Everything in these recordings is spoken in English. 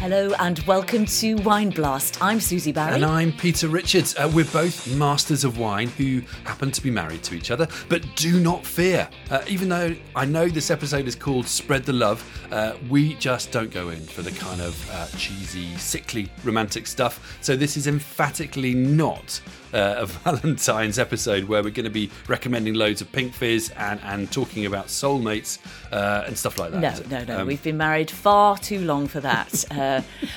Hello and welcome to Wine Blast. I'm Susie Barrie. And I'm Peter Richards. Uh, we're both masters of wine who happen to be married to each other, but do not fear. Uh, even though I know this episode is called Spread the Love, uh, we just don't go in for the kind of uh, cheesy, sickly, romantic stuff. So this is emphatically not uh, a Valentine's episode where we're going to be recommending loads of pink fizz and, and talking about soulmates uh, and stuff like that. No, no, no. Um, We've been married far too long for that. uh,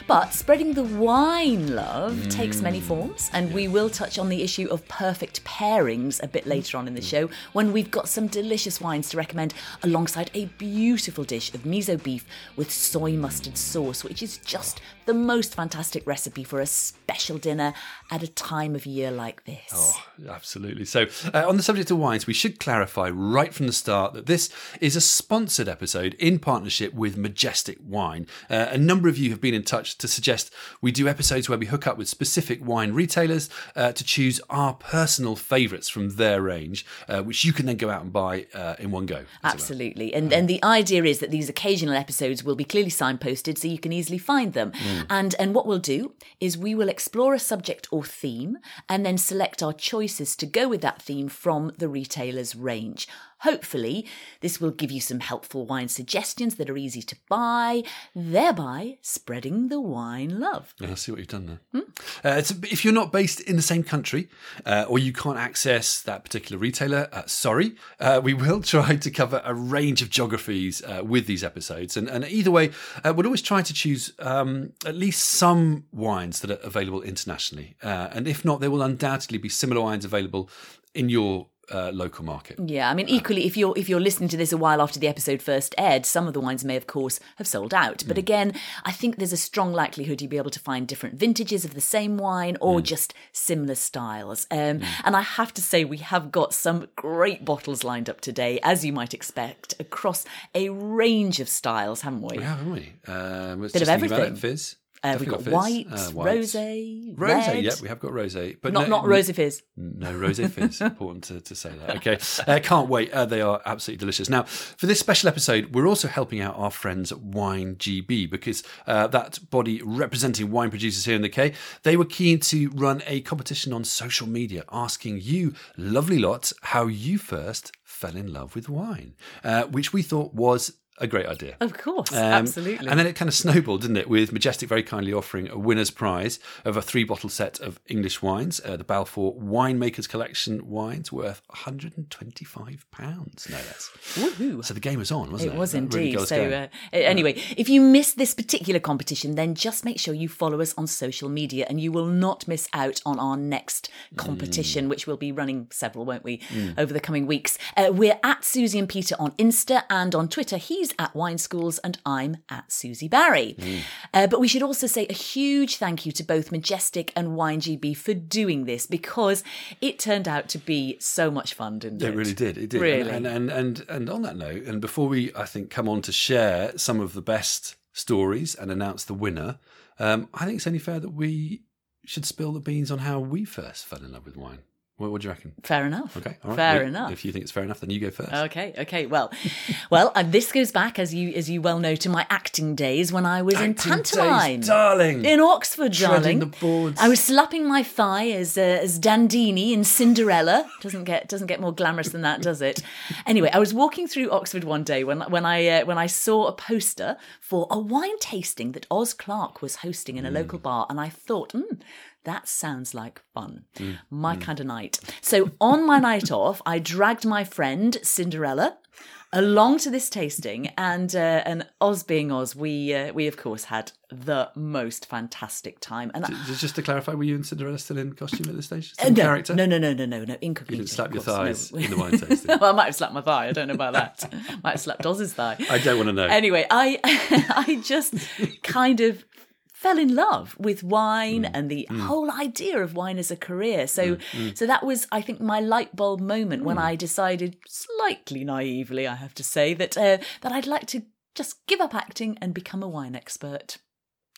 but spreading the wine love mm, takes many mm. forms, and yeah. we will touch on the issue of perfect pairings a bit later on in the mm. show when we've got some delicious wines to recommend alongside a beautiful dish of miso beef with soy mustard sauce, which is just the most fantastic recipe for a special dinner at a time of year like this. Oh, absolutely. So, uh, on the subject of wines, we should clarify right from the start that this is a sponsored episode in partnership with Majestic Wine. Uh, a number of you have been in touch to suggest we do episodes where we hook up with specific wine retailers uh, to choose our personal favourites from their range, uh, which you can then go out and buy uh, in one go. Absolutely. And, and the idea is that these occasional episodes will be clearly signposted so you can easily find them. Mm. Mm. And and what we'll do is we will explore a subject or theme and then select our choices to go with that theme from the retailer's range. Hopefully, this will give you some helpful wine suggestions that are easy to buy, thereby spreading the wine love. Yeah, I see what you've done there. Hmm? Uh, if you're not based in the same country uh, or you can't access that particular retailer, uh, sorry, uh, we will try to cover a range of geographies uh, with these episodes. And, and either way, uh, we'll always try to choose um, at least some wines that are available internationally. and if not, there will undoubtedly be similar wines available in your uh, local market. Yeah, I mean, equally, if you're if you're listening to this a while after the episode first aired, some of the wines may, of course, have sold out. But mm. again, I think there's a strong likelihood you'll be able to find different vintages of the same wine or mm. just similar styles. Um, mm. And I have to say, we have got some great bottles lined up today, as you might expect, across a range of styles, haven't we? We have, haven't we? Uh, Bit of everything. Fizz. Uh, we've got, got white, uh, rosé, rosé. Yeah, we have got rosé, but not no, not rosé fizz. No rosé fizz. Important to, to say that. Okay, uh, can't wait. Uh, they are absolutely delicious. Now, for this special episode, we're also helping out our friends at Wine GB because uh, that body representing wine producers here in the UK, they were keen to run a competition on social media, asking you, lovely lot, how you first fell in love with wine, uh, which we thought was a great idea. Of course, um, absolutely. And then it kind of snowballed, didn't it? With Majestic very kindly offering a winner's prize of a three bottle set of English wines, uh, the Balfour Winemakers Collection wines, worth £125. No less. Woohoo. So the game was on, wasn't it? It was indeed. Really so, uh, anyway, if you miss this particular competition, then just make sure you follow us on social media and you will not miss out on our next competition, mm. which will be running several, won't we, mm. over the coming weeks. Uh, we're at Susie and Peter on Insta and on Twitter. He's at Wine Schools and I'm at Susie Barrie. Mm. Uh, but we should also say a huge thank you to both Majestic and WineGB for doing this because it turned out to be so much fun, didn't it? It really did. It did. Really. And, and, and, and on that note, and before we, I think, come on to share some of the best stories and announce the winner, um, I think it's only fair that we should spill the beans on how we first fell in love with wine. What, do you reckon? Fair enough. Okay, fair enough. If you think it's fair enough, then you go first. Okay, okay. Well, well, and this goes back, as you as you well know, to my acting days when I was acting in pantomime, days, darling, in Oxford, Treading darling. the boards. I was slapping my thigh as uh, as Dandini in Cinderella. Doesn't get doesn't get more glamorous than that, does it? anyway, I was walking through Oxford one day when when I uh, when I saw a poster for a wine tasting that Oz Clarke was hosting in a mm. local bar, and I thought, mm, that sounds like fun. Mm. My mm. kind of night. So on my night off, I dragged my friend Cinderella along to this tasting, and uh, and Oz being Oz, we uh, we of course had the most fantastic time. And just, just to clarify, were you and Cinderella still in costume at this stage? Still uh, no, character? No, no, no, no, no, no. Incognito. You didn't slap your thighs no. in the wine tasting. well, I might have slapped my thigh. I don't know about that. might have slapped Oz's thigh. I don't want to know. Anyway, I I just kind of fell in love with wine mm. and the mm. whole idea of wine as a career. So, mm. mm. so that was, I think, my light bulb moment when mm. I decided, slightly naively, I have to say, that uh, that I'd like to just give up acting and become a wine expert.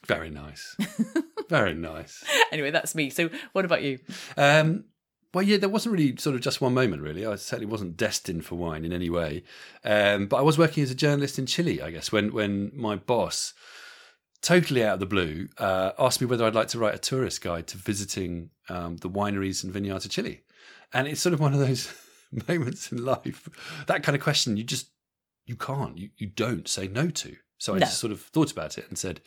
Very nice. Very nice. anyway, that's me. So, what about you? Um, well, yeah, there wasn't really sort of just one moment, really. I certainly wasn't destined for wine in any way. Um, but I was working as a journalist in Chile, I guess, when when my boss totally out of the blue, uh, asked me whether I'd like to write a tourist guide to visiting um, the wineries and vineyards of Chile. And it's sort of one of those moments in life, that kind of question you just, you can't, you, you don't say no to. So I No. just sort of thought about it and said,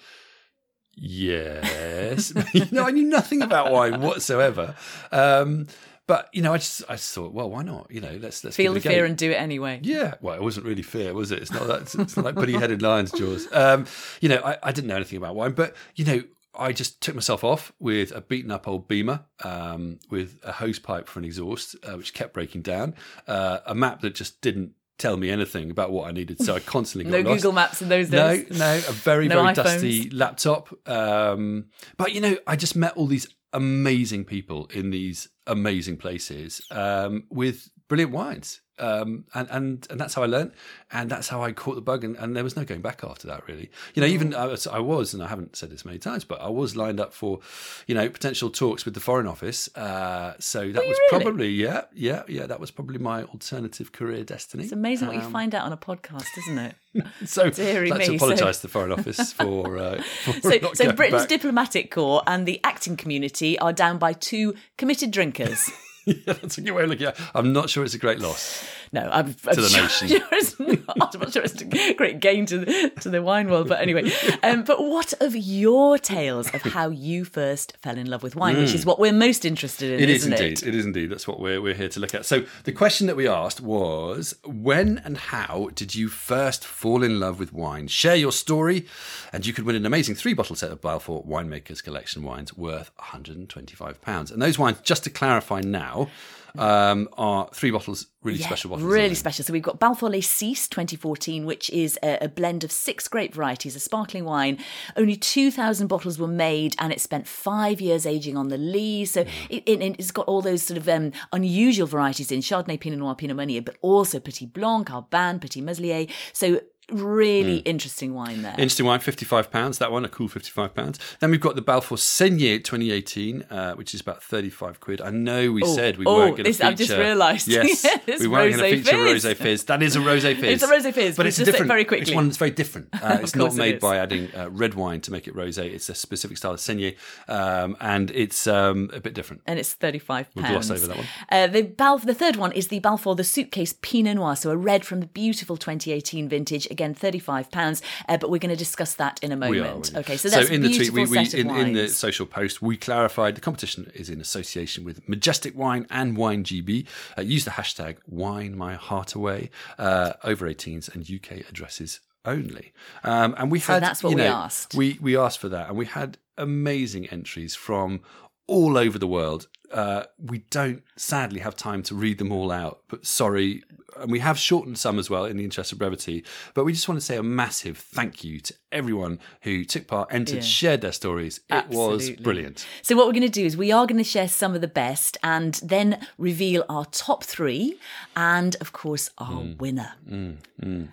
yes. you know, I knew nothing about wine whatsoever. Um, but, you know, I just, I just thought, well, why not? You know, let's, let's Feel the it a go. fear and do it anyway. Yeah, well, it wasn't really fear, was it? It's not that. It's not like putty-headed lions, Jaws. Um, you know, I, I didn't know anything about wine, but you know, I just took myself off with a beaten-up old Beamer um, with a hose pipe for an exhaust, uh, which kept breaking down, uh, a map that just didn't tell me anything about what I needed, so I constantly got No lost. Google Maps in those days. No, no, a very, No very iPhones. dusty laptop. Um, but you know, I just met all these amazing people in these amazing places um, with brilliant wines. Um, and, and and that's how I learned, and that's how I caught the bug, and, and there was no going back after that. Really, you know, even I was, I was, and I haven't said this many times, but I was lined up for, you know, potential talks with the Foreign Office. Uh, so that was really? probably, yeah, yeah, yeah, that was probably my alternative career destiny. It's amazing what you Um, find out on a podcast, isn't it? So Deary I'd like to me, so- apologise to the Foreign Office for, uh, for So, not so going Britain's back. diplomatic corps and the acting community are down by two committed drinkers. yeah, that's a good way of looking at it. I'm not sure it's a great loss. No, I'm, I'm To the sure, nation. sure it's not. I'm not sure it's a great gain to the, to the wine world. But anyway, um, but what of your tales of how you first fell in love with wine, which is what we're most interested in, Mm. It is indeed. it? It is indeed. That's what we're, we're here to look at. So the question that we asked was when and how did you first fall in love with wine? Share your story and you could win an amazing three bottle set of Balfour Winemakers Collection wines worth £125. And those wines, just to clarify now, um, are three bottles, really Yeah, special bottles. Really special. So we've got Balfour Six 2014, which is a, a blend of six grape varieties, a sparkling wine. Only 2,000 bottles were made and it spent five years aging on the Lee. So Mm. it, it, it's got all those sort of um, unusual varieties in Chardonnay, Pinot Noir, Pinot Meunier, but also Petit Blanc, Arbane, Petit Meslier. So really interesting wine there. Interesting wine, fifty-five pounds. That one, a cool fifty-five pounds. Then we've got the Balfour Saignée 2018, uh, which is about thirty-five quid. I know we said we oh, weren't going to feature. I've just realised. Yes, we weren't going to feature fizz. rosé fizz. That is a rosé fizz. It's a rosé fizz, but it's a just say it different. very It's quickly. one that's very different. Uh, it's not course it made by adding uh, red wine to make it rosé. It's a specific style of Saignée, um, and it's um, a bit different. and it's thirty-five We'll gloss over that one. Uh, the Balf- the third one is the Balfour the Suitcase Pinot Noir, so a red from the beautiful 2018 vintage. Again, thirty-five pounds. Uh, but we're going to discuss that in a We are. moment. we- Okay, so that's in the tweet, we, we in, in the social post, we clarified the competition is in association with Majestic Wine and Wine GB. Uh, use the hashtag Wine My Heart Away uh, over 18s and UK addresses only. Um, and we So had that's what you we know, asked. We we asked for that, and we had amazing entries from all over the world. Uh, we don't sadly have time to read them all out, but sorry. And we have shortened some as well in the interest of brevity. But we just want to say a massive thank you to everyone who took part, entered, Yeah. shared their stories. It was brilliant. So what we're going to do is we are going to share some of the best and then reveal our top three and of course our Hmm. winner.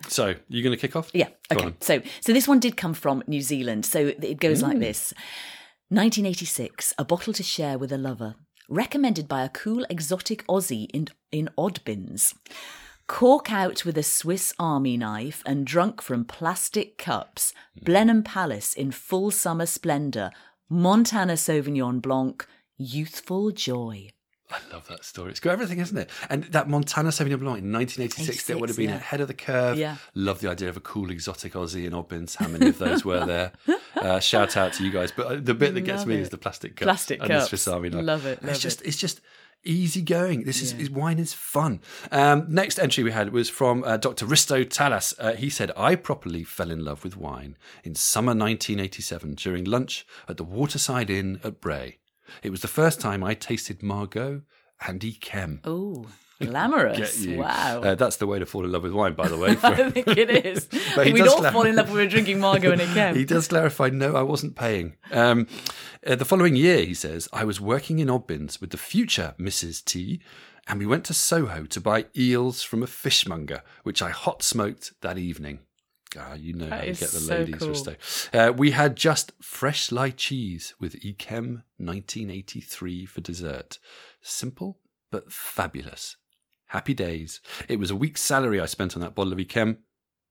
So, you're going to kick off? Yeah. Go Okay. on. So so this one did come from New Zealand. So it goes Mm. like this. 1986, a bottle to share with a lover. Recommended by a cool exotic Aussie in in Oddbins. Cork out with a Swiss army knife and drunk from plastic cups. Blenheim Palace in full summer splendour. Montana Sauvignon Blanc. Youthful joy. I love that story. It's got everything, isn't it? And that Montana Sauvignon Blanc in 1986, that would have been yeah. ahead of the curve. Yeah. Love the idea of a cool exotic Aussie in Oddbins. How many of those were there? Uh, shout out to you guys. But uh, the bit that gets Love me it. is the plastic cups Plastic and cups. the Swiss Army knife. Love it, love it's just, it. it's just easy going. This is, is wine is fun. Um, next entry we had was from uh, Dr. Risto Talas. Uh, he said, "I properly fell in love with wine in summer 1987 during lunch at the Waterside Inn at Bray. It was the first time I tasted Margaux and Yquem." Oh, glamorous. Wow. Uh, that's the way to fall in love with wine, by the way. I think it is. We'd all cla- fall in love with drinking Margaux and Yquem. he does clarify, no, I wasn't paying. Um, uh, the following year, he says, I was working in Oddbins with the future Mrs. T, and we went to Soho to buy eels from a fishmonger, which I hot smoked that evening. Ah, you know how to get the so ladies, cool. Risto. Uh, we had just fresh lye cheese with Yquem 1983 for dessert. Simple, but fabulous. Happy days. It was a week's salary I spent on that bottle of Yquem,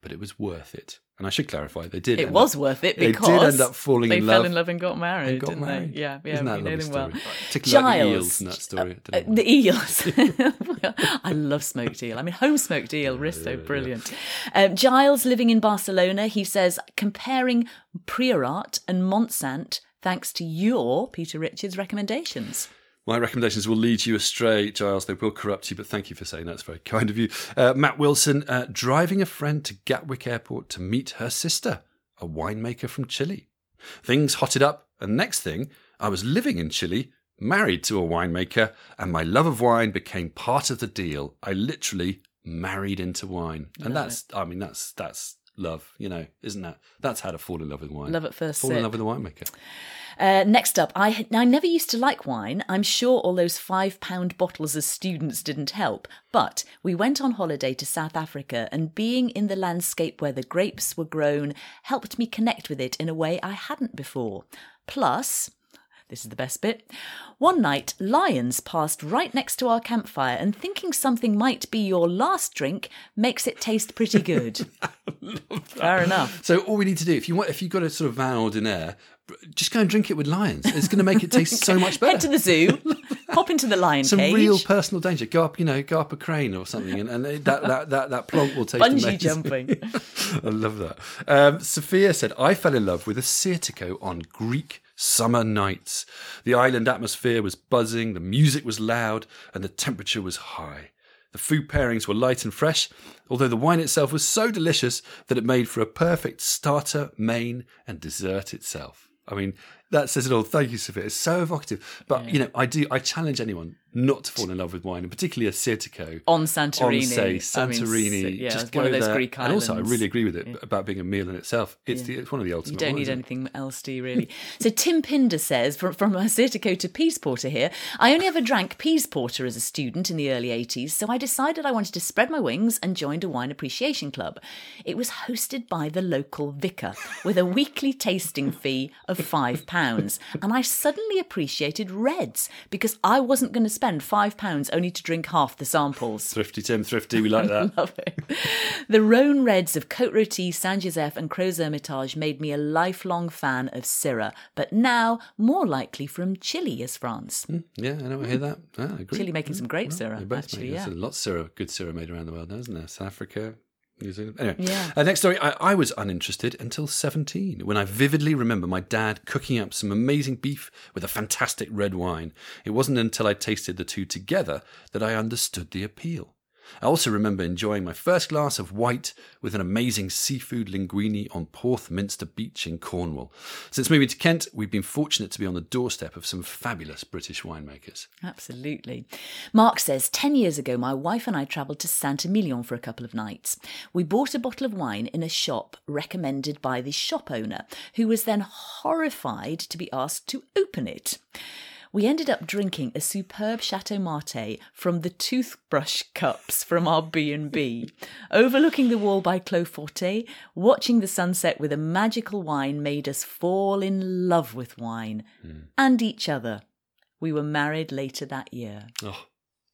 but it was worth it. And I should clarify, they did. It was up- worth it they did end up falling they in fell in love and got married, and got didn't married. they? Yeah, yeah, Isn't that we know them well. Particularly the eels Giles, in that story. I Uh, the eels. I love smoked eel. I mean, home smoked eel, Risto, brilliant. Um, Giles, living in Barcelona, he says, comparing Priorat and Montsant thanks to your, Peter Richards, recommendations. My recommendations will lead you astray, Giles. They will corrupt you, but thank you for saying that's very kind of you. Uh, Matt Wilson, uh, driving a friend to Gatwick Airport to meet her sister, a winemaker from Chile. Things hotted up, and next thing, I was living in Chile, married to a winemaker, and my love of wine became part of the deal. I literally married into wine, and that's, I mean, that's that's love, you know, isn't that? That's how to fall in love with wine. Love at first Fall in love with a winemaker. Uh, next up, I I never used to like wine. I'm sure all those five pound bottles as students didn't help. But we went on holiday to South Africa, and being in the landscape where the grapes were grown helped me connect with it in a way I hadn't before. Plus, this is the best bit. One night, lions passed right next to our campfire, and thinking something might be your last drink makes it taste pretty good. Fair enough. So all we need to do, if you want, if you've got a sort of vow ordinaire, just go and drink it with lions. It's going to make it taste so much better. Head to the zoo, pop into the lion Some cage. real personal danger. Go up, you know, go up a crane or something, and, and that, that that that plonk will taste Bungee amazing. jumping. I love that. Um, Sophia said, I fell in love with Assyrtiko on Greek summer nights. The island atmosphere was buzzing, the music was loud, and the temperature was high. The food pairings were light and fresh, although the wine itself was so delicious that it made for a perfect starter, main, and dessert itself. I mean, that says it all. Thank you, Sophia. It's so evocative. But, you know, I do, I challenge anyone not to fall in love with wine, and particularly Assyrtiko on Santorini. on say I mean, Santorini. yeah, just one of those there. Greek And also, I really agree with it about being a meal in itself. It's the it's one of the ultimate. You don't need anything else, do you really? so Tim Pinder says, from, from Assyrtiko to Piesporter here, I only ever drank Piesporter as a student in the early 80s, so I decided I wanted to spread my wings and joined a wine appreciation club. It was hosted by the local vicar with a weekly tasting fee of £5. And I suddenly appreciated reds because I wasn't going to spend £5 only to drink half the samples. Thrifty Tim, thrifty. We like that. Love it. The Rhone Reds of Côte Rôtie, Saint Joseph, and Crozes Hermitage made me a lifelong fan of Syrah, but now more likely from Chile as France. yeah, I know. I hear that. Ah, I agree. Chile making some great Syrah, They both actually, make- yeah. There's lots of syrup, good syrup made around the world now, isn't there? South Africa. Anyway, Yeah. Uh, next story. I, I was uninterested until 17 when I vividly remember my dad cooking up some amazing beef with a fantastic red wine. It wasn't until I tasted the two together that I understood the appeal. I also remember enjoying my first glass of white with an amazing seafood linguine on Porthminster Beach in Cornwall. Since moving to Kent, we've been fortunate to be on the doorstep of some fabulous British winemakers. Absolutely. Mark says 10 years ago, my wife and I travelled to Saint Emilion for a couple of nights. We bought a bottle of wine in a shop recommended by the shop owner, who was then horrified to be asked to open it. We ended up drinking a superb Chateau Marte from the toothbrush cups from our B&B. Overlooking the wall by Clos Fourtet, watching the sunset with a magical wine made us fall in love with wine hmm. and each other. We were married later that year. Oh,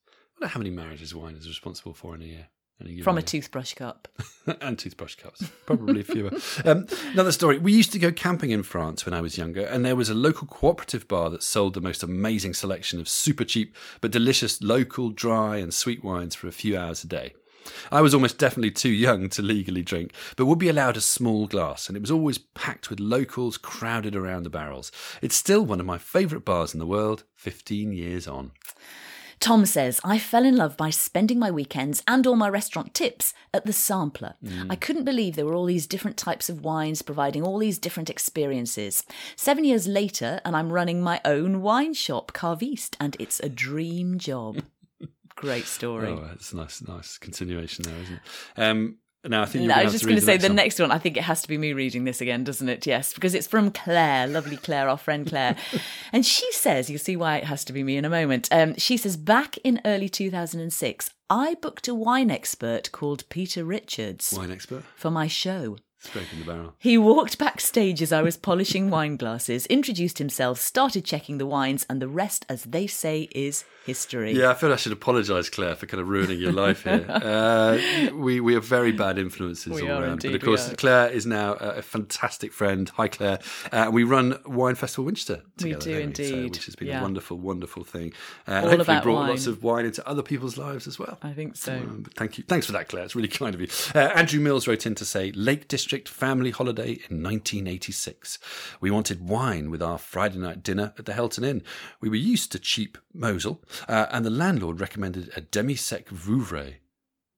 I wonder how many marriages wine is responsible for in a year. From a year. toothbrush cup. and toothbrush cups, probably fewer. Um, another story. We used to go camping in France when I was younger, and there was a local cooperative bar that sold the most amazing selection of super cheap but delicious local dry and sweet wines for a few hours a day. I was almost definitely too young to legally drink, but would be allowed a small glass, and it was always packed with locals crowded around the barrels. It's still one of my favourite bars in the world, 15 years on. Tom says, I fell in love by spending my weekends and all my restaurant tips at the Sampler. I couldn't believe there were all these different types of wines providing all these different experiences. Seven years later, and I'm running my own wine shop, Carviste, and it's a dream job. Great story. Oh, that's a nice, nice continuation there, isn't it? Um, now, I think No, I was just going to say the one. next one. I think it has to be me reading this again, doesn't it? Yes, because it's from Claire, lovely Claire, our friend Claire. and she says, you'll see why it has to be me in a moment. Um, she says, back in early 2006, I booked a wine expert called Peter Richards Wine expert. for my show. Scraping the barrel. He walked backstage as I was polishing wine glasses, introduced himself, started checking the wines, and the rest, as they say, is history. Yeah, I feel I should apologise, Claire, for kind of ruining your life here. Uh, we we are very bad influences We all around, indeed, but of course. Claire is now a, fantastic friend. Hi, Claire. Uh, we run Wine Festival Winchester We together, do don't So, which has been Yeah. a wonderful, wonderful thing. Uh, All hopefully about brought wine. lots of wine into other people's lives as well. I think so. Um, thank you. Thanks for that, Claire. It's really kind of you. Uh, Andrew Mills wrote in to say Lake District family holiday in 1986. We wanted wine with our Friday night dinner at the Helton Inn. We were used to cheap Mosel, uh, and the landlord recommended a demi sec Vouvray.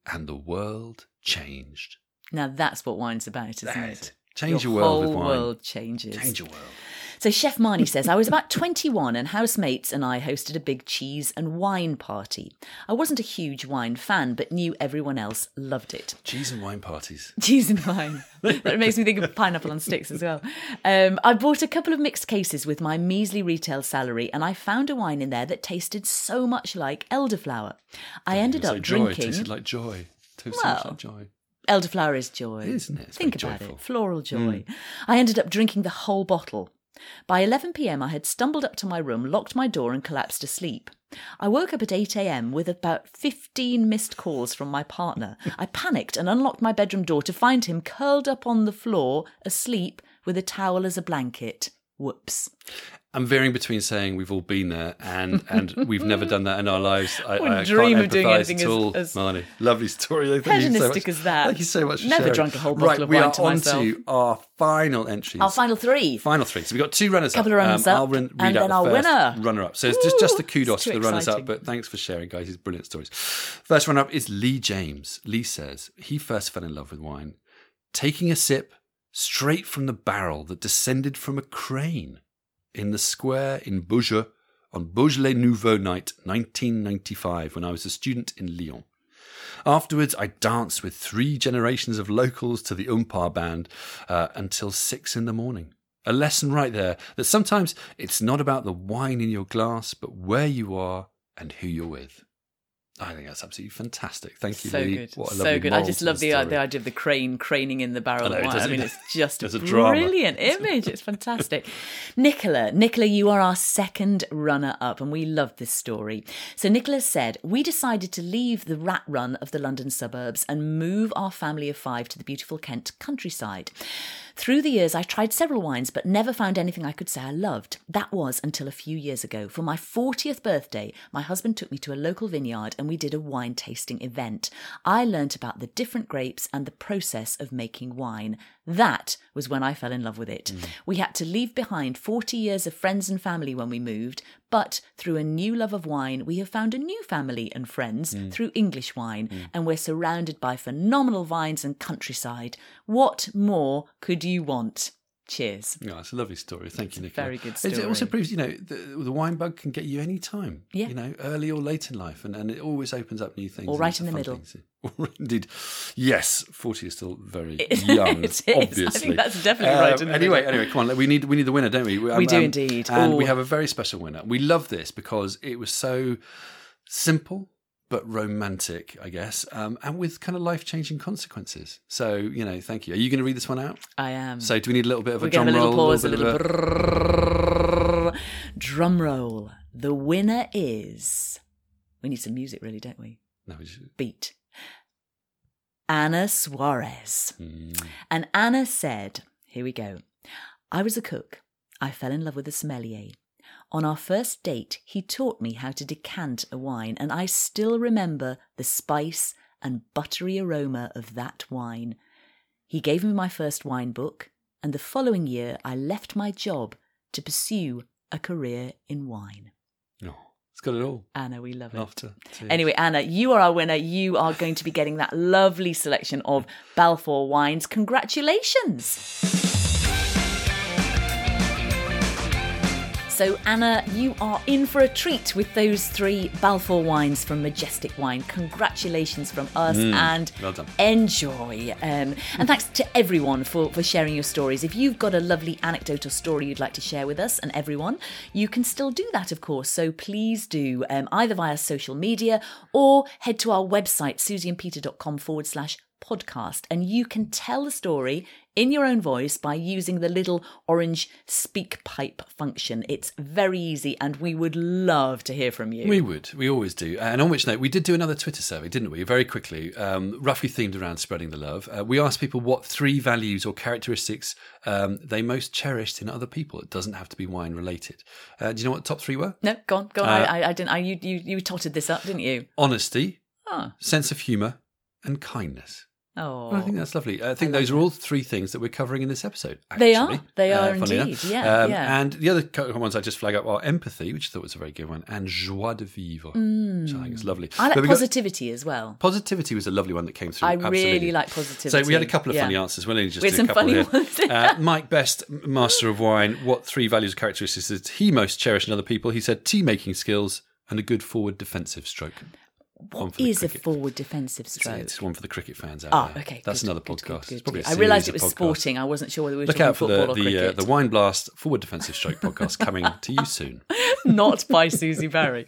And the world changed. Now that's what wine's about, isn't it? Change your your world whole with wine. world changes. Change your world. So Chef Marnie says, I was about 21 and housemates and I hosted a big cheese and wine party. I wasn't a huge wine fan, but knew everyone else loved it. Cheese and wine parties. Cheese and wine. that makes me think of pineapple on sticks as well. Um, I bought a couple of mixed cases with my measly retail salary, and I found a wine in there that tasted so much like elderflower. I ended up like joy. It drinking. tasted like joy. Tasted so much like joy. Elderflower is joy. Isn't it? It's Think about joyful. it. Floral mm. joy. I ended up drinking the whole bottle. By 11 pm, I had stumbled up to my room, locked my door, and collapsed asleep. I woke up at 8 am with about 15 missed calls from my partner. I panicked and unlocked my bedroom door to find him curled up on the floor, asleep, with a towel as a blanket. Whoops. I'm veering between saying we've all been there and and we've never done that in our lives. I, Wouldn't I dream can't of doing empathise anything at all, as Marnie. Lovely story. Thank you so hedonistic much. as that. Thank you so much. For Never sharing. drunk a whole bottle right, of we wine are to on myself. to our final entries. Our final three. Final three. So we've got two runners Couple up. of runners um, up, I'll run, read and out then the our winner. runner up. So it's just, just the kudos too the runners up, but thanks for sharing, guys. These brilliant stories. First runner up is Lee James. Lee says he first fell in love with wine, taking a sip straight from the barrel that descended from a crane in the square in Beaujeu on Beaujolais Nouveau night 1995 when I was a student in Lyon. Afterwards, I danced with three generations of locals to the Umpar band uh, until six in the morning. A lesson right there that sometimes it's not about the wine in your glass, but where you are and who you're with. I think that's absolutely fantastic. Thank you, So Lee. good. What a so good. I just love the, uh, the idea of the crane craning in the barrel I know, of wine. I mean, it's just a a brilliant image. It's fantastic. Nicola, Nicola, you are our second runner up, and we love this story. So, Nicola said, We decided to leave the rat run of the London suburbs and move our family of five to the beautiful Kent countryside. Through the years, I tried several wines, but never found anything I could say I loved. That was until a few years ago. For my 40th birthday, my husband took me to a local vineyard and we did a wine tasting event. I learnt about the different grapes and the process of making wine. That was when I fell in love with it. Mm. We had to leave behind 40 years of friends and family when we moved, but through a new love of wine, we have found a new family and friends mm. through English wine, mm. and we're surrounded by phenomenal vines and countryside. What more could you want? Cheers. Yeah, it's a lovely story. Thank you, Nicola. very good story. It also proves, you know, the, the wine bug can get you any time. Yeah. You know, early or late in life, and, and it always opens up new things. Or right in the middle. Indeed. Yes, 40 is still very young, it is. obviously. I think that's definitely right in the anyway, middle. anyway, come on. We need, we need the winner, don't we? Um, We do indeed. And we have a very special winner. We love this because it was so simple but romantic, I guess, um, and with kind of life changing consequences. So, you know, thank you. Are you going to read this one out? I am. So, do we need a little bit of a We're drum to have a roll? little pause, a little of brrrr. drum roll. The winner is. We need some music, really, don't we? No, we just- Beat. Anna Suarez. Mm. And Anna said, Here we go. I was a cook. I fell in love with a sommelier. On our first date, he taught me how to decant a wine, and I still remember the spice and buttery aroma of that wine. He gave me my first wine book, and the following year I left my job to pursue a career in wine. No, it's got it all. Anna, we love it. Laughter. tears. Anyway, Anna, you are our winner. You are going to be getting that lovely selection of Balfour wines. Congratulations! So, Anna, you are in for a treat with those three Balfour wines from Majestic Wine. Congratulations from us and well enjoy. Um, and thanks to everyone for, for sharing your stories. If you've got a lovely anecdote or story you'd like to share with us and everyone, you can still do that, of course. So please do, um, either via social media or head to our website, susieandpeter.com forward slash podcast. And you can tell the story in your own voice by using the little orange SpeakPipe function. It's very easy and we would love to hear from you. We would. We always do. And on which note, we did do another Twitter survey, didn't we? Very quickly, um, roughly themed around spreading the love. Uh, we asked people what three values or characteristics um, they most cherished in other people. It doesn't have to be wine related. Uh, do you know what the top three were? no, go on, go on. Uh, I, I, I didn't. I, you, you, you totted this up, didn't you? Honesty, Oh, sense of humour, and kindness. Oh. Well, I think that's lovely. I think those are all three things that we're covering in this episode. They are. They are funny indeed. Yeah, Um, yeah. And the other ones I just flag up are empathy, which I thought was a very good one, and joie de vivre, which I think is lovely. Mm. I like we got- positivity as well. positivity was a lovely one that came through. I absolutely. really like positivity. So we had a couple of Yeah. funny answers. We'll only just We do a some couple funny here. ones. uh, Mike Best, master of wine. What three values or characteristics does he most cherish in other people? He said tea making skills and a good forward defensive stroke. One for is a forward defensive stroke? it's one for the cricket fans out Ah, there. okay. That's good, another good, podcast. good, good. I realised it was podcasts. sporting. I wasn't sure whether we were Look talking out for football the or the, uh, cricket. the Wine Blast Forward Defensive Stroke podcast coming to you soon. Not by Susie Barrie.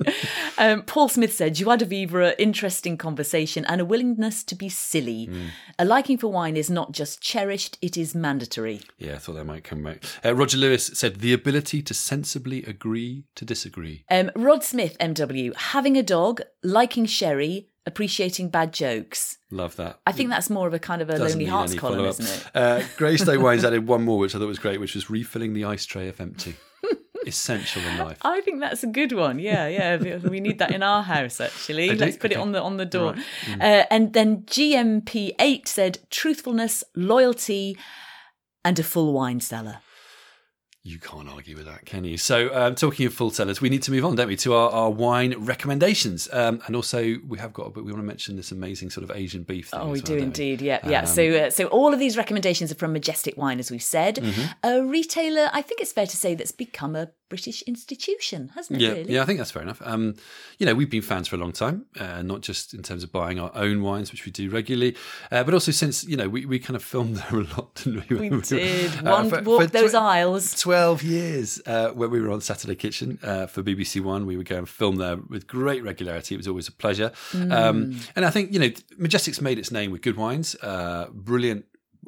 Um, Paul Smith said, Joie de vivre, interesting conversation, and a willingness to be silly. Hmm. A liking for wine is not just cherished, it is mandatory. Yeah, I thought that might come back. Uh, Roger Lewis said the ability to sensibly agree to disagree. Um, Rod Smith, MW, having a dog, liking sherry, appreciating bad jokes. Love that. I think that's more of a kind of a Doesn't Lonely Hearts any column, follow-up. isn't it? Uh, Greystone Wines added one more, which I thought was great, which was refilling the ice tray if empty. Essential in life. I think that's a good one. Yeah, yeah. we- we need that in our house actually. I? Let's put it Okay. on the on the door. Right. Mm. Uh, and then GMP8 said truthfulness, loyalty, and a full wine cellar. You can't argue with that, can you? So, um, talking of full sellers, we need to move on, don't we, to our, our wine recommendations. Um, and also, we have got, but we want to mention this amazing sort of Asian beef thing. Oh, we well, do indeed. Yeah, yeah. Um, so, uh, so all of these recommendations are from Majestic Wine, as we've said. Mm-hmm. A retailer, I think it's fair to say, that's become a British institution, hasn't it? Yeah, really? yeah, I think that's fair enough. Um, you know, we've been fans for a long time, uh, not just in terms of buying our own wines, which we do regularly, uh, but also since you know we, we kind of filmed there a lot, didn't we? We did. Uh, One for- walk for those tw- aisles. 12 years uh, when we were on Saturday Kitchen uh, for BBC One. We would go and film there with great regularity. It was always a pleasure. Mm. Um, and I think, you know, Majestic's made its name with good wines, uh, brilliant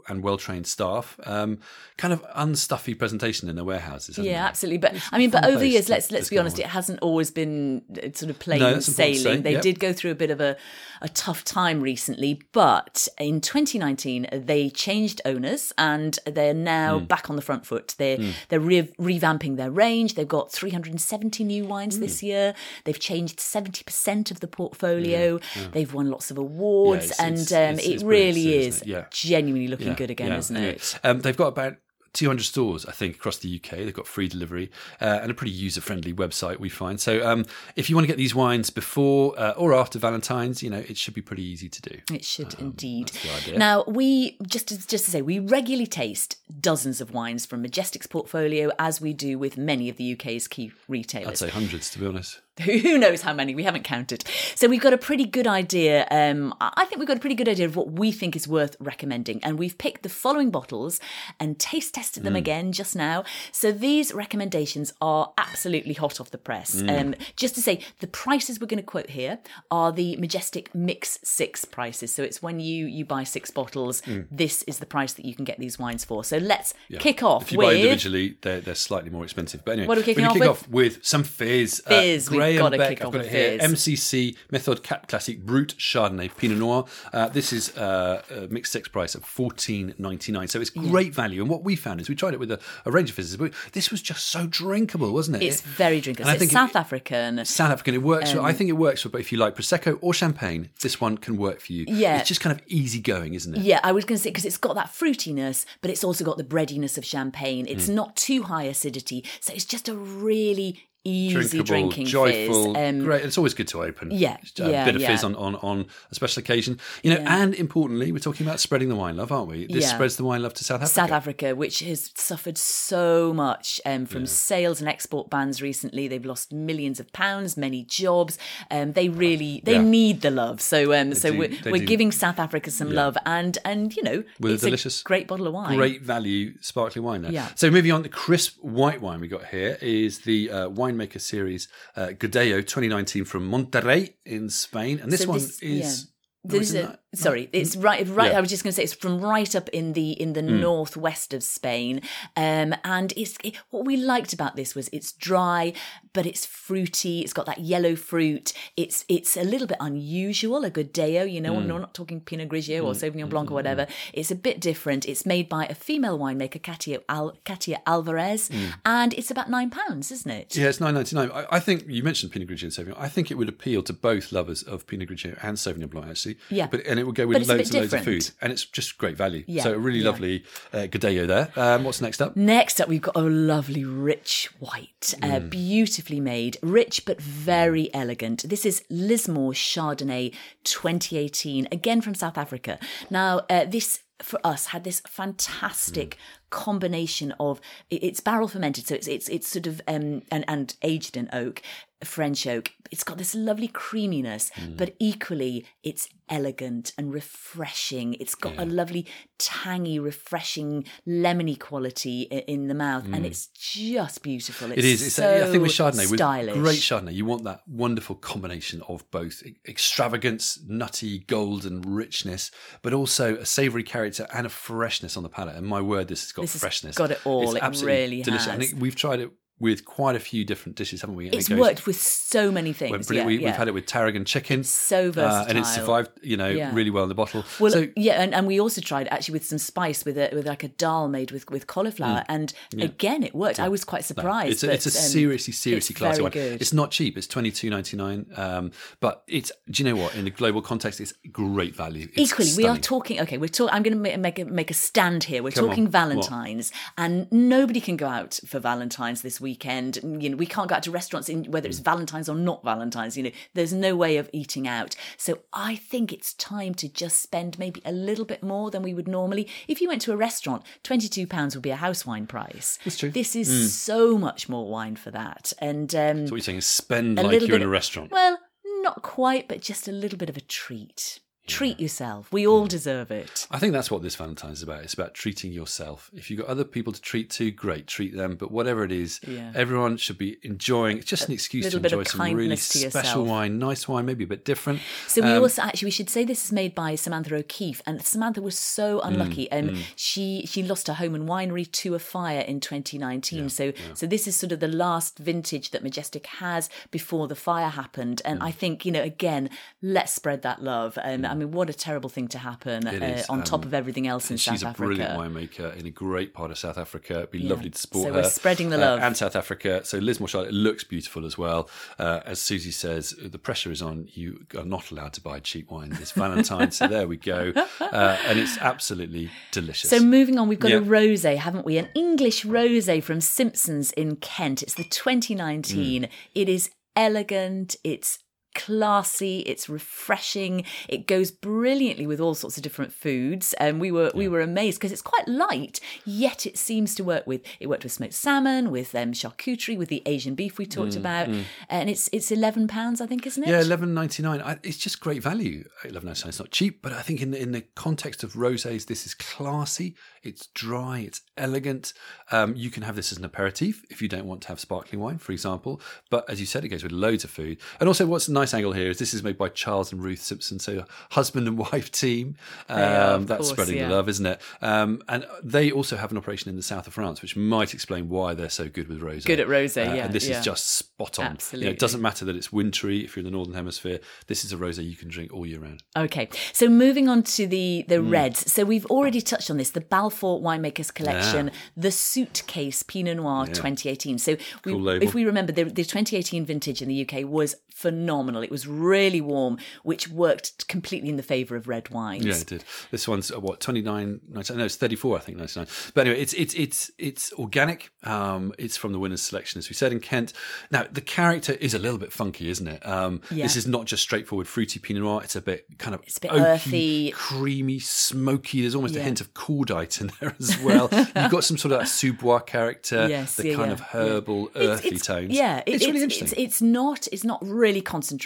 and well trained staff, um, kind of unstuffy presentation in their warehouses. Yeah, they? absolutely. But It's I mean, but over the years, let's let's be honest, on. it hasn't always been uh, sort of plain No, that's important to sailing. They yep. did go through a bit of a, a tough time recently, but in 2019 they changed owners and they're now Hmm. back on the front foot. They're they're re- revamping their range. They've got 370 new wines this Hmm. year. They've changed 70% of the portfolio. They've won lots of awards, it's- and it's- um, it's- it it's brilliant really is? Yeah. genuinely looking Yeah, good again, yeah. isn't it? Um, they've got about 200 stores, I think, across the UK. They've got free delivery uh, and a pretty user friendly website, we find. So um, if you want to get these wines before uh, or after Valentine's, you know, it should be pretty easy to do. It should indeed. Um, idea. Now we just to, just to say we regularly taste dozens of wines from Majestic's portfolio, as we do with many of the UK's key retailers. I'd say hundreds, to be honest. Who knows how many? We haven't counted. So we've got a pretty good idea. Um, I think we've got a pretty good idea of what we think is worth recommending, and we've picked the following bottles and taste tested them again just now. So these recommendations are absolutely hot off the press. Um, just to say, the prices we're going to quote here are the Majestic Mix Six prices. So it's when you you buy six bottles, this is the price that you can get these wines for. So let's kick off If you with buy individually, they're, they're slightly more expensive. But anyway, What are we kicking we're off gonna with? off with some fizz. Uh, Fizz, we've Graham gotta Beck, I've got it here. fizz. MCC Méthode Cap Classique Brut Chardonnay Pinot Noir. Uh, this is uh, a mixed six price of fourteen ninety nine. So it's great value. And what we found is we tried it with a, a range of fizzes, but this was just so drinkable, wasn't it? it's very drinkable. and I It's think it- South African. South African. It works. for, I Um, think it works for. But if you like prosecco or champagne, this one can work for you. Yeah. it's just kind of easy going, isn't it? Yeah, I was going to say because it's got that fruitiness, but it's also got the breadiness of champagne. Mm. It's not too high acidity, so it's just a really easy drinkable, drinking joyful, fizz. Um, great. It's always good to open. Yeah, a yeah, bit of yeah. fizz on, on, on a special occasion. You know, and importantly, we're talking about spreading the wine love, aren't we? This Yeah. spreads the wine love to South Africa. South Africa, which has suffered so much um, from sales and export bans recently, they've lost millions of pounds, many jobs. Um, they really they Yeah. need the love. So um, so do, we're, we're do. giving South Africa some love, and and you know With a it's delicious- great bottle of wine. Great value sparkling wine there. Yeah. So moving on, the crisp white wine we got here is the uh, winemaker series uh, Godello 2019 from Monterrei in Spain, and this So one this- is. yeah. This is a? Sorry, mm-hmm. it's right. Right. Yeah. I was just going to say it's from right up in the in the mm. northwest of Spain, um, and it's it, what we liked about this was it's dry, but it's fruity. It's got that yellow fruit. It's it's a little bit unusual. A good Godello, you know, mm. we're not talking Pinot Grigio or mm. Sauvignon mm-hmm. Blanc or mm-hmm. whatever. It's a bit different. It's made by a female winemaker, Katia Al- Katia Alvarez, and it's about nine pounds, isn't it? Yeah, it's nine ninety nine. I, I think you mentioned Pinot Grigio and Sauvignon. I think it would appeal to both lovers of Pinot Grigio and Sauvignon Blanc, actually. Yeah. but and it would go with loads and loads of food, and it's just great value. Yeah, So a really yeah. lovely uh, there. Um, what's next up? Next up, we've got a lovely rich white, uh, beautifully made, rich but very elegant. This is Lismore Chardonnay 2018, again from South Africa. Now, uh, this for us had this fantastic combination of it's barrel fermented, so it's it's it's sort of um and and aged in oak, French oak. It's got this lovely creaminess, mm. but equally it's elegant and refreshing. It's got a lovely tangy, refreshing, lemony quality in the mouth, and mm. it's just beautiful. It's It is. It's so I think with Chardonnay, stylish. with great Chardonnay, you want that wonderful combination of both extravagance, nutty, golden richness, but also a savoury character and a freshness on the palate. And my word, this has got This has freshness. got it all. It's It absolutely really delicious. Has. think we've tried it with quite a few different dishes, haven't we? And It's it goes- worked with so many things. Yeah, we, yeah. We've had it with tarragon chicken, so uh, and it's survived, you know, Yeah. really well in the bottle. Well, so yeah, and, and we also tried actually with some spice with a with like a dal made with with cauliflower, and again it worked. I was quite surprised. Mm. it's a, but, it's a um, seriously, seriously classy one. good. It's not cheap. It's twenty two ninety nine. Um, but it's do you know what? In the global context, it's great value. It's Equally, we are talking. Okay, we're talking. I'm going to make a, make a stand here. We're Come on. talking What? Valentine's, and nobody can go out for Valentine's this weekend. You know, we can't go out to restaurants in whether Mm. it's Valentine's or not Valentine's. You know, there's no way of eating out. So I think it's time to just spend maybe a little bit more than we would normally. If you went to a restaurant, twenty two pounds would be a house wine price. That's true. Mm. This is so much more wine for that, and um, So what you're saying is spend like you're in a restaurant. Well, not quite, but just a little bit of a treat. Treat yourself. We all deserve it. I think that's what this Valentine's is about. It's about treating yourself. If you've got other people to treat to, great, treat them. But whatever it is, Yeah. everyone should be enjoying. It's just an excuse to little bit of enjoy some really special wine, nice wine, maybe a bit different. So we Um, also actually we should say this is made by Samantha O'Keefe, and Samantha was so Mm, unlucky. Um, she she lost her home and winery to a fire in 2019. so so this is sort of the last vintage that Majestic has before the fire happened. And Mm. I think you know again, let's spread that love. And I mean, what a terrible thing to happen uh, on top um, of everything else in South Africa. She's a brilliant winemaker in a great part of South Africa. It'd be lovely to support So her. we're spreading the Uh, love. and South Africa. So Lismore Charlotte looks beautiful as well. Uh, as Susie says, the pressure is on. You are not allowed to buy cheap wine. It's Valentine's, so there we go. Uh, and it's absolutely delicious. So moving on, we've got Yeah. a rosé, haven't we? An English rosé from Simpsons in Kent. It's the 2019. Mm. It is elegant. It's classy. It's refreshing. It goes brilliantly with all sorts of different foods. And we were we were amazed because it's quite light, yet it seems to work with. It worked with smoked salmon, with um, charcuterie, with the Asian beef we talked Mm, about, and it's it's 11 pounds, I think, isn't it? Yeah, eleven ninety nine. It's just great value. Eleven ninety nine is not cheap, but I think in the, in the context of rosés, this is classy. It's dry. It's elegant. Um, you can have this as an aperitif if you don't want to have sparkling wine, for example. But as you said, it goes with loads of food. And also, what's a nice angle here is this is made by Charles and Ruth Simpson, so a husband and wife team. Um, of that's course, spreading yeah. the love, isn't it? Um, and they also have an operation in the south of France, which might explain why they're so good with rosé. Good at rosé, Uh, yeah, And this yeah. is just spot on. You know, it doesn't matter that it's wintry if you're in the northern hemisphere. This is a rosé you can drink all year round. Okay, so moving on to the the Hmm. reds. So we've already touched on this: the Balfour Winemakers Collection, the Suitcase Pinot Noir 2018. So we, Cool if we remember, the, the 2018 vintage in the UK was phenomenal. It was really warm, which worked completely in the favour of red wines. Yeah, it did. This one's uh, what twenty nine. No, it's thirty four. I think ninety nine. But anyway, it's it's it's it's organic. Um, it's from the winners' selection, as we said in Kent. Now the character is a little bit funky, isn't it? Um, Yeah. This is not just straightforward fruity Pinot Noir. It's a bit kind of It's a bit oaky, earthy. creamy, smoky. There's almost a hint of cordite in there as well. You've got some sort of that sous-bois character. Yes, the yeah, kind yeah, of herbal, It's- earthy it's- tones. Yeah, it- it's, really interesting. It's, it's not it's not really concentrated.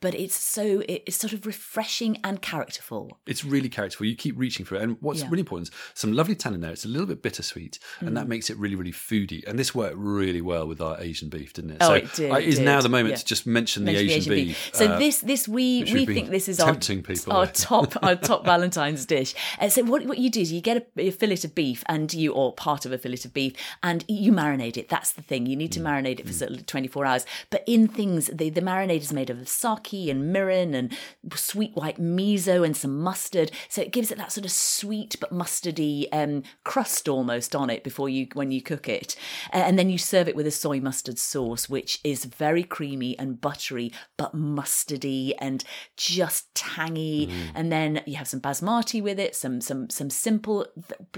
But it's so it's sort of refreshing and characterful. It's really characterful. You keep reaching for it. And what's Yeah. really important is some lovely tannin there. It's a little bit bittersweet, and Mm. that makes it really, really foody. And this worked really well with our Asian beef, didn't it? Oh, so it did, I- it is now the moment Yeah. to just mention, Mention the Asian, beef. So uh, this this we we think this is our people our top our top Valentine's dish. Uh, so what what you do is you get a, a fillet of beef and you or part of a fillet of beef and you marinate it. That's the thing. You need to Mm. marinate it for sort of 24 hours. But in things the the marinade is made of sake and mirin and sweet white miso and some mustard. So it gives it that sort of sweet but mustardy um, crust almost on it before you when you cook it. And then you serve it with a soy mustard sauce which is very creamy and buttery but mustardy and just tangy. And then you have some basmati with it, some some some simple.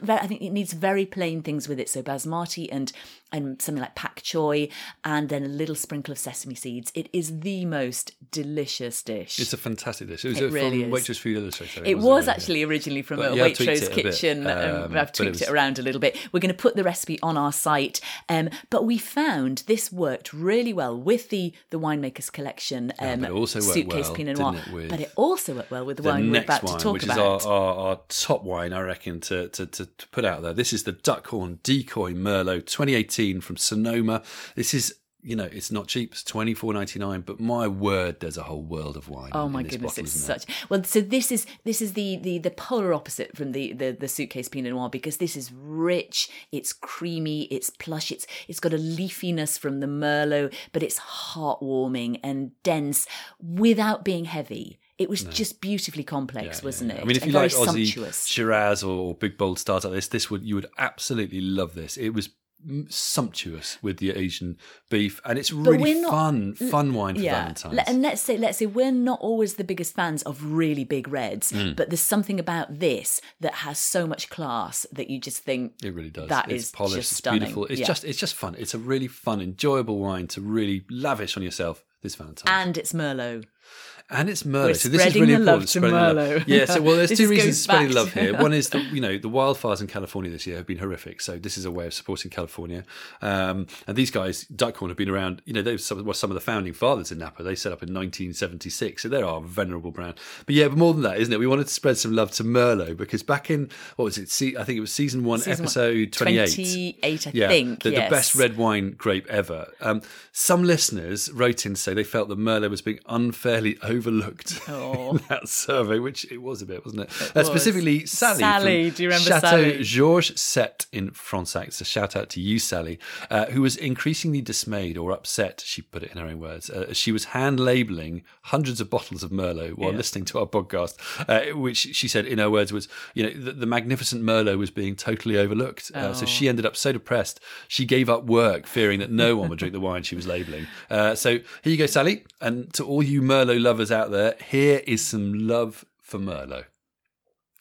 I think it needs very plain things with it. So basmati and and something like pak choy, and then a little sprinkle of sesame seeds. It is the most delicious dish. It's a fantastic dish. It was It really from. Waitrose Food Illustrated. It was Yeah. actually originally from But a tweaked Waitrose it a kitchen. um, Um, I've it tweaked was- it around a little bit. We're going to put the recipe on our site. Um, but we found this worked really well with the the winemakers collection. Um, but it also worked suitcase well, Pinot Noir. it, with but it also worked well with the, the wine we're about wine, to talk which about. is our, our, our top wine, I reckon, to, to, to, to put out there. This is the Duckhorn Decoy Merlot 2018 from Sonoma. This is, you know, it's not cheap. It's twenty four ninety nine. But my word, there's a whole world of wine. Oh in my this goodness, bottle, it's such well. So this is this is the the the polar opposite from the the the suitcase Pinot Noir because this is rich, it's creamy, it's plush, it's it's got a leafiness from the Merlot, but it's heartwarming and dense without being heavy. It was just beautifully complex, Yeah, wasn't yeah. it? I mean, if And you very like Aussie sumptuous. Shiraz or big bold stars like this, this would you would absolutely love this. It was sumptuous with the Asian beef, and it's really not- fun, fun wine for yeah, Valentine's. And let's say let's say we're not always the biggest fans of really big reds, Mm. but there's something about this that has so much class that you just think It really does. That it's is polished. just it's stunning. beautiful. It's Yeah. just it's just fun. It's a really fun, enjoyable wine to really lavish on yourself this Valentine's. and it's Merlot. And it's Merlot. We're so this is really important. to spreading the love. Merlot. Yeah. So well, there's two reasons spreading love here. One is the you know the wildfires in California this year have been horrific. So this is a way of supporting California. Um, and these guys, Duckhorn, have been around. You know, they were some, were some of the founding fathers in Napa. They set up in 1976. So they're our venerable brand. But yeah, but more than that, isn't it? We wanted to spread some love to Merlot because back in what was it? Se- I think it was season one, Season episode 28. 28, I Yeah, think. the, the best red wine grape ever. Um, some listeners wrote in to say they felt that Merlot was being unfairly overlooked Oh. that survey, which it was a bit, wasn't it? Uh, was. specifically, Sally. Sally, from do you remember Chateau Sally? Georges Set in Fronsac. So shout out to you, Sally, uh, who was increasingly dismayed or upset. She put it in her own words. Uh, she was hand labeling hundreds of bottles of Merlot while Yeah. listening to our podcast, uh, which she said in her words was, you know, the, the magnificent Merlot was being totally overlooked. Uh, So Oh. she ended up so depressed, she gave up work, fearing that no one would drink the wine she was labeling. Uh, so here you go, Sally, and to all you Merlot lovers out there, here is some love for Merlot.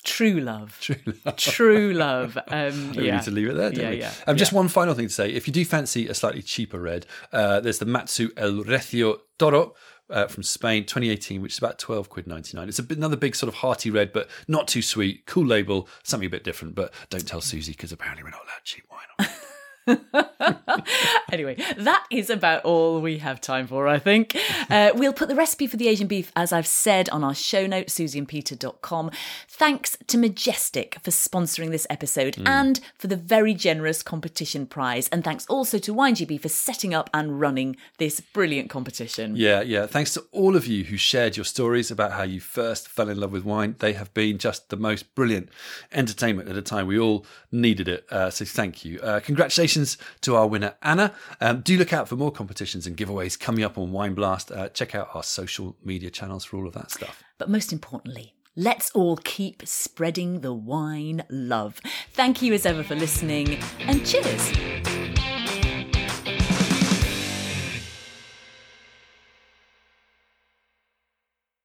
True love. True love. True love. Um, We yeah. need to leave it there, don't Yeah, we? yeah, Um, just yeah. one final thing to say. If you do fancy a slightly cheaper red, uh, there's the Matsu El Recio Toro uh, from Spain, 2018, which is about 12 quid 99. It's a bit, another big sort of hearty red, but not too sweet. Cool label, something a bit different. But don't tell Susie because apparently we're not allowed cheap wine. anyway, that is about all we have time for, I think. Uh, we'll put the recipe for the Asian beef, as I've said, on our show note, susieandpeter.com. Thanks to Majestic for sponsoring this episode and for the very generous competition prize. And thanks also to WineGB for setting up and running this brilliant competition. Yeah, yeah. Thanks to all of you who shared your stories about how you first fell in love with wine. They have been just the most brilliant entertainment at a time we all needed it. Uh, so thank you. Uh, congratulations to our winner, Anna. Um, do look out for more competitions and giveaways coming up on Wine Blast. Uh, check out our social media channels for all of that stuff. But most importantly, let's all keep spreading the wine love. Thank you as ever for listening, and cheers.